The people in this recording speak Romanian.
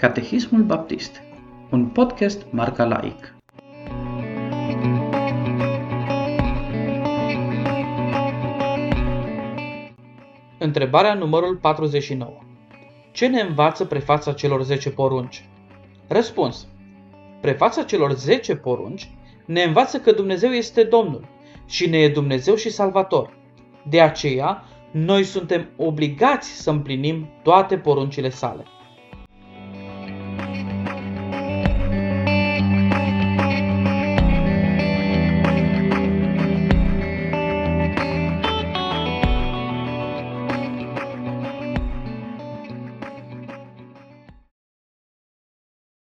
Catehismul Baptist, un podcast marca laic. Întrebarea numărul 49. Ce ne învață prefața celor 10 porunci? Răspuns. Prefața celor 10 porunci ne învață că Dumnezeu este Domnul și ne e Dumnezeu și Salvator. De aceea, noi suntem obligați să împlinim toate poruncile sale.